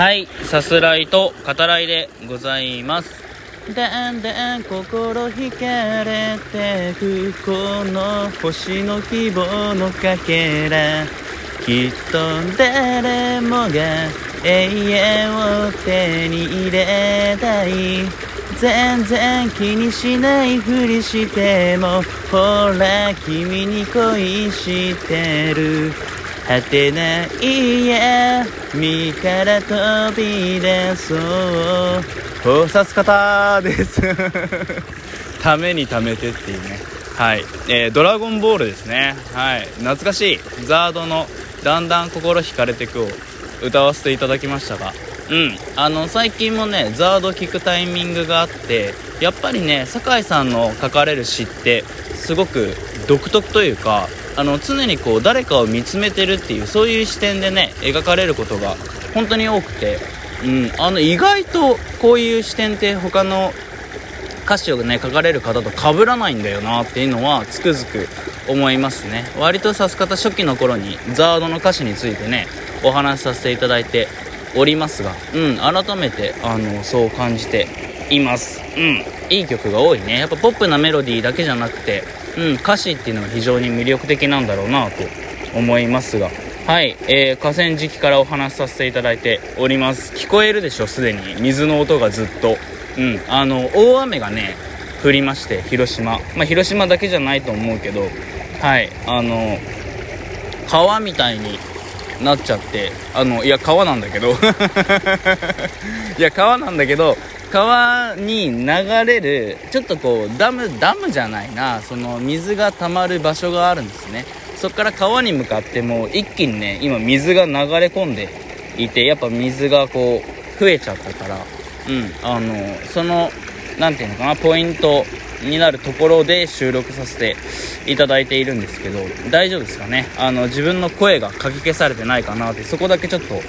はいさすらいと語らいでございます。だんだん心惹かれてくこの星の希望のかけら。きっと誰もが永遠を手に入れたい。全然気にしないふりしてもほら君に恋してる。果てないや身から飛び出そう。考察方です。ためにためてっていうね。はい、えー、ドラゴンボールですね。はい。懐かしい。ザードのだんだん心惹かれてくを歌わせていただきましたが。うん。あの最近もねザード聴くタイミングがあってやっぱりね酒井さんの書かれる詩ってすごく独特というかあの常にこう誰かを見つめてるっていうそういう視点でね描かれることが本当に多くて、うん、あの意外とこういう視点って他の歌詞をね書かれる方と被らないんだよなっていうのはつくづく思いますね。割とさす方初期の頃にザードの歌詞についてねお話しさせていただいておりますが、うん、改めてあのそう感じています。うんいい曲が多いね。やっぱポップなメロディーだけじゃなくて、うん、歌詞っていうのが非常に魅力的なんだろうなと思いますが。はい、えー、河川敷からお話しさせていただいております。聞こえるでしょ？すでに。水の音がずっと。うんあの大雨がね降りまして広島。まあ広島だけじゃないと思うけど。はいあの川みたいになっちゃって。あのいや川なんだけど。いや川なんだけど川に流れるちょっとこうダムダムじゃないな。その水が溜まる場所があるんですね。そこから川に向かってもう一気にね今水が流れ込んでいてやっぱ水がこう増えちゃったから。うん。あのその何ていうのかなポイントになるところで収録させていただいているんですけど大丈夫ですかね？あの自分の声がかき消されてないかなってそこだけちょっと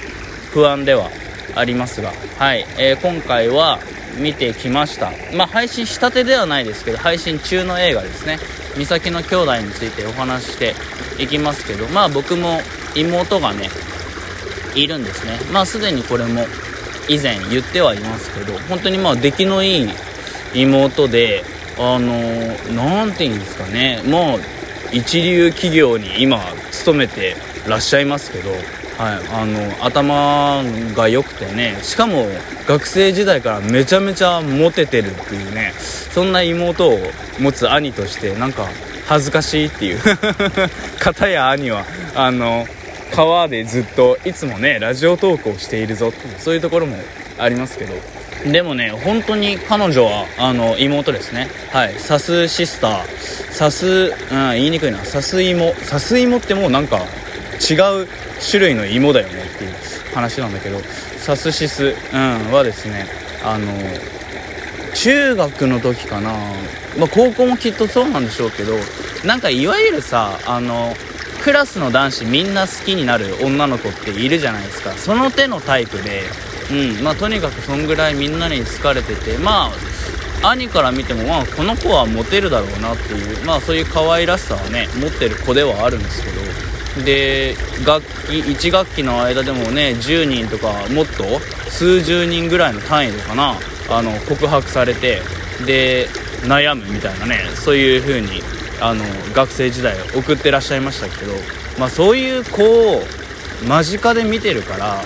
不安ではありますが。はい、えー、今回は見てきました。まあ配信したてではないですけど配信中の映画ですね。美咲の兄弟についてお話ししていきますけどまあ僕も妹がねいるんですね。まあすでにこれも以前言ってはいますけど本当にまあ出来のいい妹であの何て言うんですかね。もう一流企業に今勤めてらっしゃいますけど、はい、あの頭が良くてねしかも学生時代からめちゃめちゃモテてるっていうねそんな妹を持つ兄としてなんか恥ずかしいっていう 片や兄はあの川でずっといつもねラジオトークをしているぞっていうそういうところもありますけど。でもね本当に彼女はあの妹ですね。はい。サスシスター。サス、うん、言いにくいな。サス芋サス芋ってもうなんか違う種類の芋だよねっていう話なんだけどサスシス、うん、はですねあの中学の時かな、まあ、高校もきっとそうなんでしょうけどなんかいわゆるさあのクラスの男子みんな好きになる女の子っているじゃないですか。その手のタイプでうんまあ、とにかくそんぐらいみんなに好かれててまあ兄から見ても、まあ、この子はモテるだろうなっていう、まあ、そういう可愛らしさはね持ってる子ではあるんですけどで楽器1学期の間でもね10人とかもっと数十人ぐらいの単位でかなあの告白されてで悩むみたいなねそういう風にあの学生時代を送ってらっしゃいましたけど、まあ、そういう子を間近で見てるから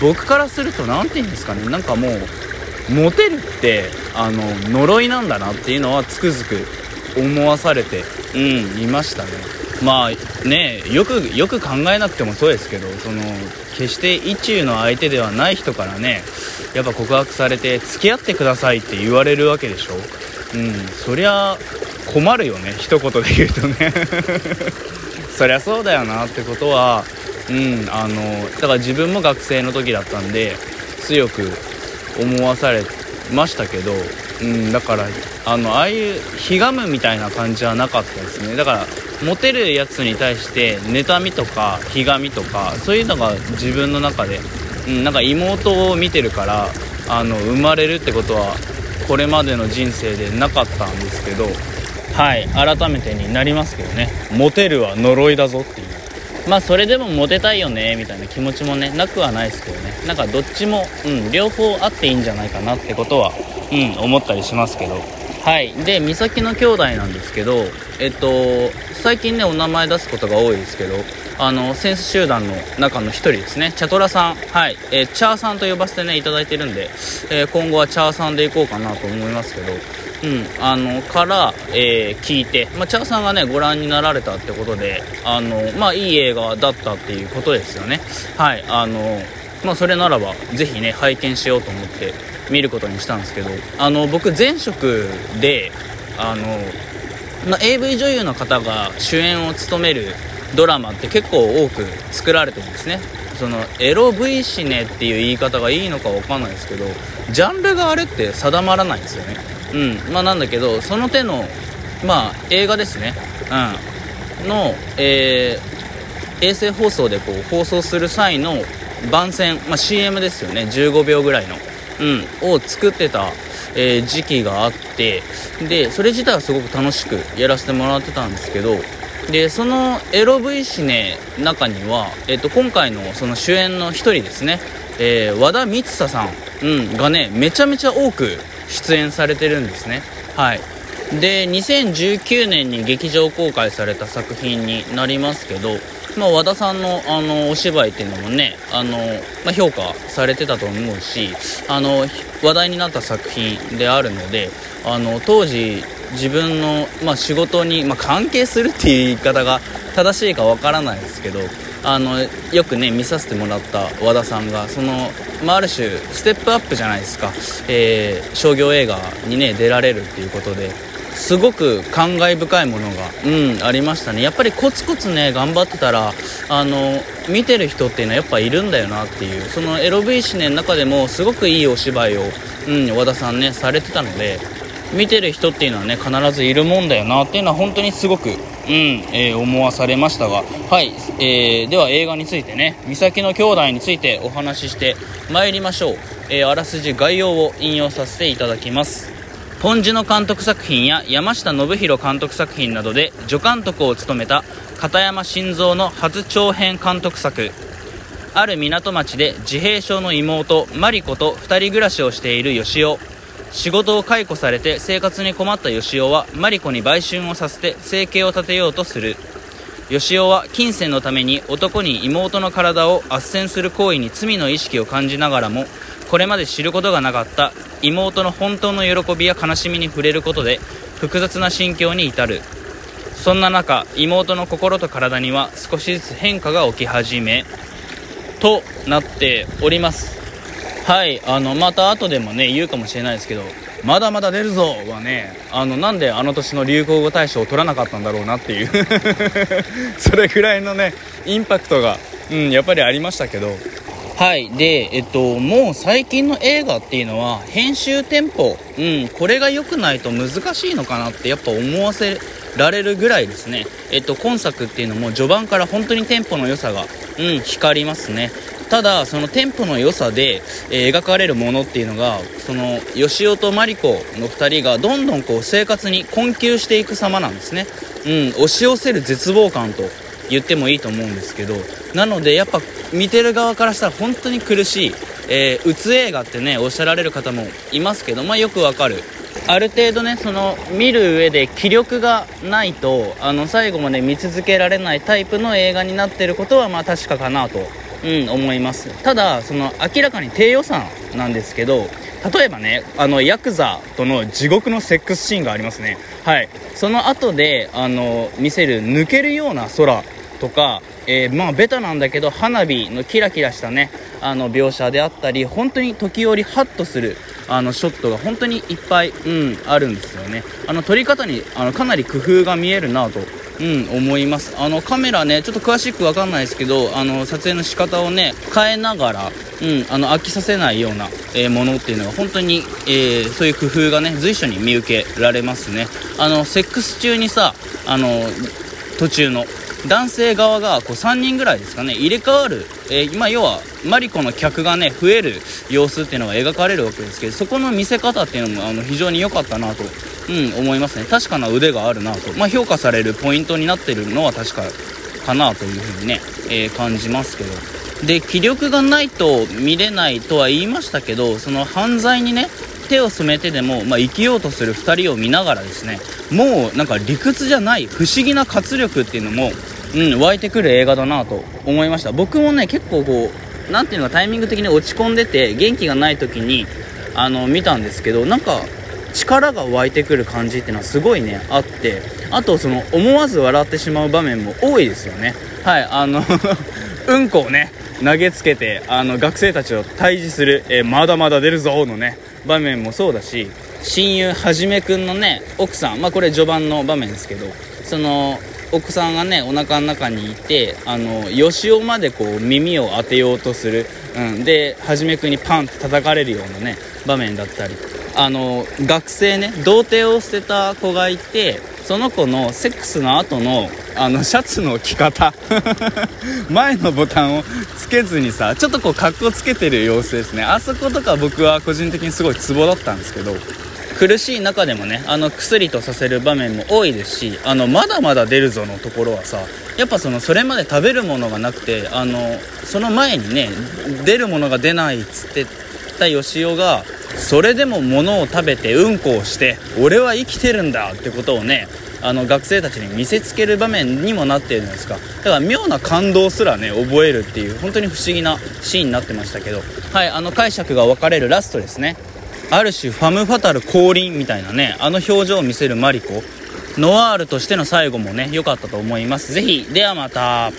僕からすると何て言うんですかねなんかもうモテるってあの呪いなんだなっていうのはつくづく思わされてうんいましたね。まあねよくよく考えなくてもそうですけどその決して意中の相手ではない人からねやっぱ告白されて付き合ってくださいって言われるわけでしょ？うんそりゃ困るよね一言で言うとね。そりゃそうだよなってことはうんあのだから自分も学生の時だったんで強く思わされましたけど、うん、だからあのああいうひがむみたいな感じはなかったですね。だからモテるやつに対して妬みとかひがみとかそういうのが自分の中で、うん、なんか妹を見てるからあの生まれるってことはこれまでの人生でなかったんですけどはい改めてになりますけどね。モテるは呪いだぞっていう。まあそれでもモテたいよねみたいな気持ちもねなくはないですけどね。なんかどっちも、うん、両方あっていいんじゃないかなってことは、うん、思ったりしますけど。はい。で美咲の兄弟なんですけどえっと最近ねお名前出すことが多いですけどあのセンス集団の中の1人ですね。チャトラさん。はい、えー、チャーさんと呼ばせてねいただいてるんで、えー、今後はチャーさんでいこうかなと思いますけど。うん、あのから、えー、聞いて、まあ、チャーさんがねご覧になられたってことであの、まあ、いい映画だったっていうことですよね。はい。あのまあ、それならばぜひね拝見しようと思って見ることにしたんですけどあの僕前職であの、ま、AV 女優の方が主演を務めるドラマって結構多く作られてるんですね。そのエロ V シネっていう言い方がいいのか分かんないですけどジャンルがあれって定まらないんですよね。うん。まあなんだけどその手のまあ映画ですね。うん。の、えー、衛星放送でこう放送する際の番宣、まあ、CM ですよね。15秒ぐらいの、うん、を作ってた、えー、時期があってでそれ自体はすごく楽しくやらせてもらってたんですけどでそのエロ V シネ中には、えーと、今回のその主演の1人ですね、えー、和田光沙さん、うん、がねめちゃめちゃ多く出演されてるんですね。はい。で2019年に劇場公開された作品になりますけどまあ、和田さんのあのお芝居っていうのもねあの、まあ、評価されてたと思うしあの話題になった作品であるのであの当時自分の、まあ、仕事に、まあ、関係するっていう言い方が正しいかわからないですけどあのよくね見させてもらった和田さんがその、まあ、ある種ステップアップじゃないですか、えー、商業映画にね出られるっていうことで。すごく感慨深いものが、うん、ありましたね。やっぱりコツコツね頑張ってたらあの見てる人っていうのはやっぱいるんだよなっていう。そのエロ v シネの中でもすごくいいお芝居を、うん、和田さんねされてたので見てる人っていうのはね必ずいるもんだよなっていうのは本当にすごく、うんえー、思わされましたが。はい、えー、では映画についてね美咲の兄弟についてお話ししてまいりましょう、えー、あらすじ概要を引用させていただきます。ポンジの監督作品や山下信弘監督作品などで助監督を務めた片山晋三の初長編監督作。ある港町で自閉症の妹マリコと2人暮らしをしている吉尾仕事を解雇されて生活に困った吉尾はマリコに売春をさせて生計を立てようとする。吉尾は金銭のために男に妹の体を斡旋する行為に罪の意識を感じながらもこれまで知ることがなかった妹の本当の喜びや悲しみに触れることで複雑な心境に至る。そんな中妹の心と体には少しずつ変化が起き始めとなっております。はいあのまた後でもね言うかもしれないですけどまだまだ出るぞはねあのなんであの年の流行語大賞を取らなかったんだろうなっていう。それぐらいのねインパクトが、うん、やっぱりありましたけどはい。で、えっと、もう最近の映画っていうのは、編集テンポ、うん、これが良くないと難しいのかなってやっぱ思わせられるぐらいですね。えっと、今作っていうのも序盤から本当にテンポの良さが、うん、光りますね。ただ、そのテンポの良さで、えー、描かれるものっていうのが、その、吉尾とマリコの2人がどんどんこう生活に困窮していく様なんですね。うん、押し寄せる絶望感と言ってもいいと思うんですけど、なのでやっぱ見てる側からしたら本当に苦しい、えー、うつ映画ってねおっしゃられる方もいますけど、まあ、よくわかる。ある程度ねその見る上で気力がないとあの最後まで見続けられないタイプの映画になってることはまあ確かかなと、うん、思います。ただその明らかに低予算なんですけど例えばねあのヤクザとの地獄のセックスシーンがありますね。はい。その後であの見せる抜けるような空とかえー、まあベタなんだけど花火のキラキラしたねあの描写であったり本当に時折ハッとするあのショットが本当にいっぱい、うん、あるんですよね。あの撮り方にあのかなり工夫が見えるなとうん、思います。あのカメラねちょっと詳しく分かんないですけどあの撮影の仕方をね変えながら、うん、あの飽きさせないような、えー、ものっていうのが本当に、えー、そういう工夫がね随所に見受けられますね。あのセックス中にさあの途中の男性側がこう3人ぐらいですかね入れ替わる、えー、今要はマリコの客がね増える様子っていうのが描かれるわけですけどそこの見せ方っていうのもあの非常に良かったなと、うん、思いますね。確かな腕があるなと、まあ、評価されるポイントになってるのは確かかなというふうにね、えー、感じますけど。で気力がないと見れないとは言いましたけどその犯罪にね手を染めてでも、まあ、生きようとする2人を見ながらですねもうなんか理屈じゃない不思議な活力っていうのも、うん、湧いてくる映画だなと思いました。僕もね結構こう何ていうのかタイミング的に落ち込んでて元気がない時にあの見たんですけどなんか力が湧いてくる感じっていうのはすごいねあって。あとその思わず笑ってしまう場面も多いですよね。はいあの うんこをね投げつけてあの学生たちを退治する、えー、まだまだ出るぞのね場面もそうだし親友はじめくんのね奥さんまあこれ序盤の場面ですけどその奥さんがねお腹の中にいてあの吉尾までこう耳を当てようとする、うん、ではじめくんにパンって叩かれるようなね場面だったり。あの学生ね童貞を捨てた子がいてその子のセックスの後のあのシャツの着方。前のボタンをつけずにさちょっとこう格好つけてる様子ですね。あそことか僕は個人的にすごいツボだったんですけど。苦しい中でもねあの薬とさせる場面も多いですしあのまだまだ出るぞのところはさやっぱそのそれまで食べるものがなくてあのその前にね出るものが出ないっつってた吉尾がそれでも物を食べてうんこをして俺は生きてるんだってことをねあの学生たちに見せつける場面にもなってるじゃないですか。だから妙な感動すらね覚えるっていう本当に不思議なシーンになってましたけど。はいあの解釈が分かれるラストですね。ある種ファム・ファタル降臨みたいなねあの表情を見せるマリコ。ノワールとしての最後もね良かったと思います。ぜひ。ではまた。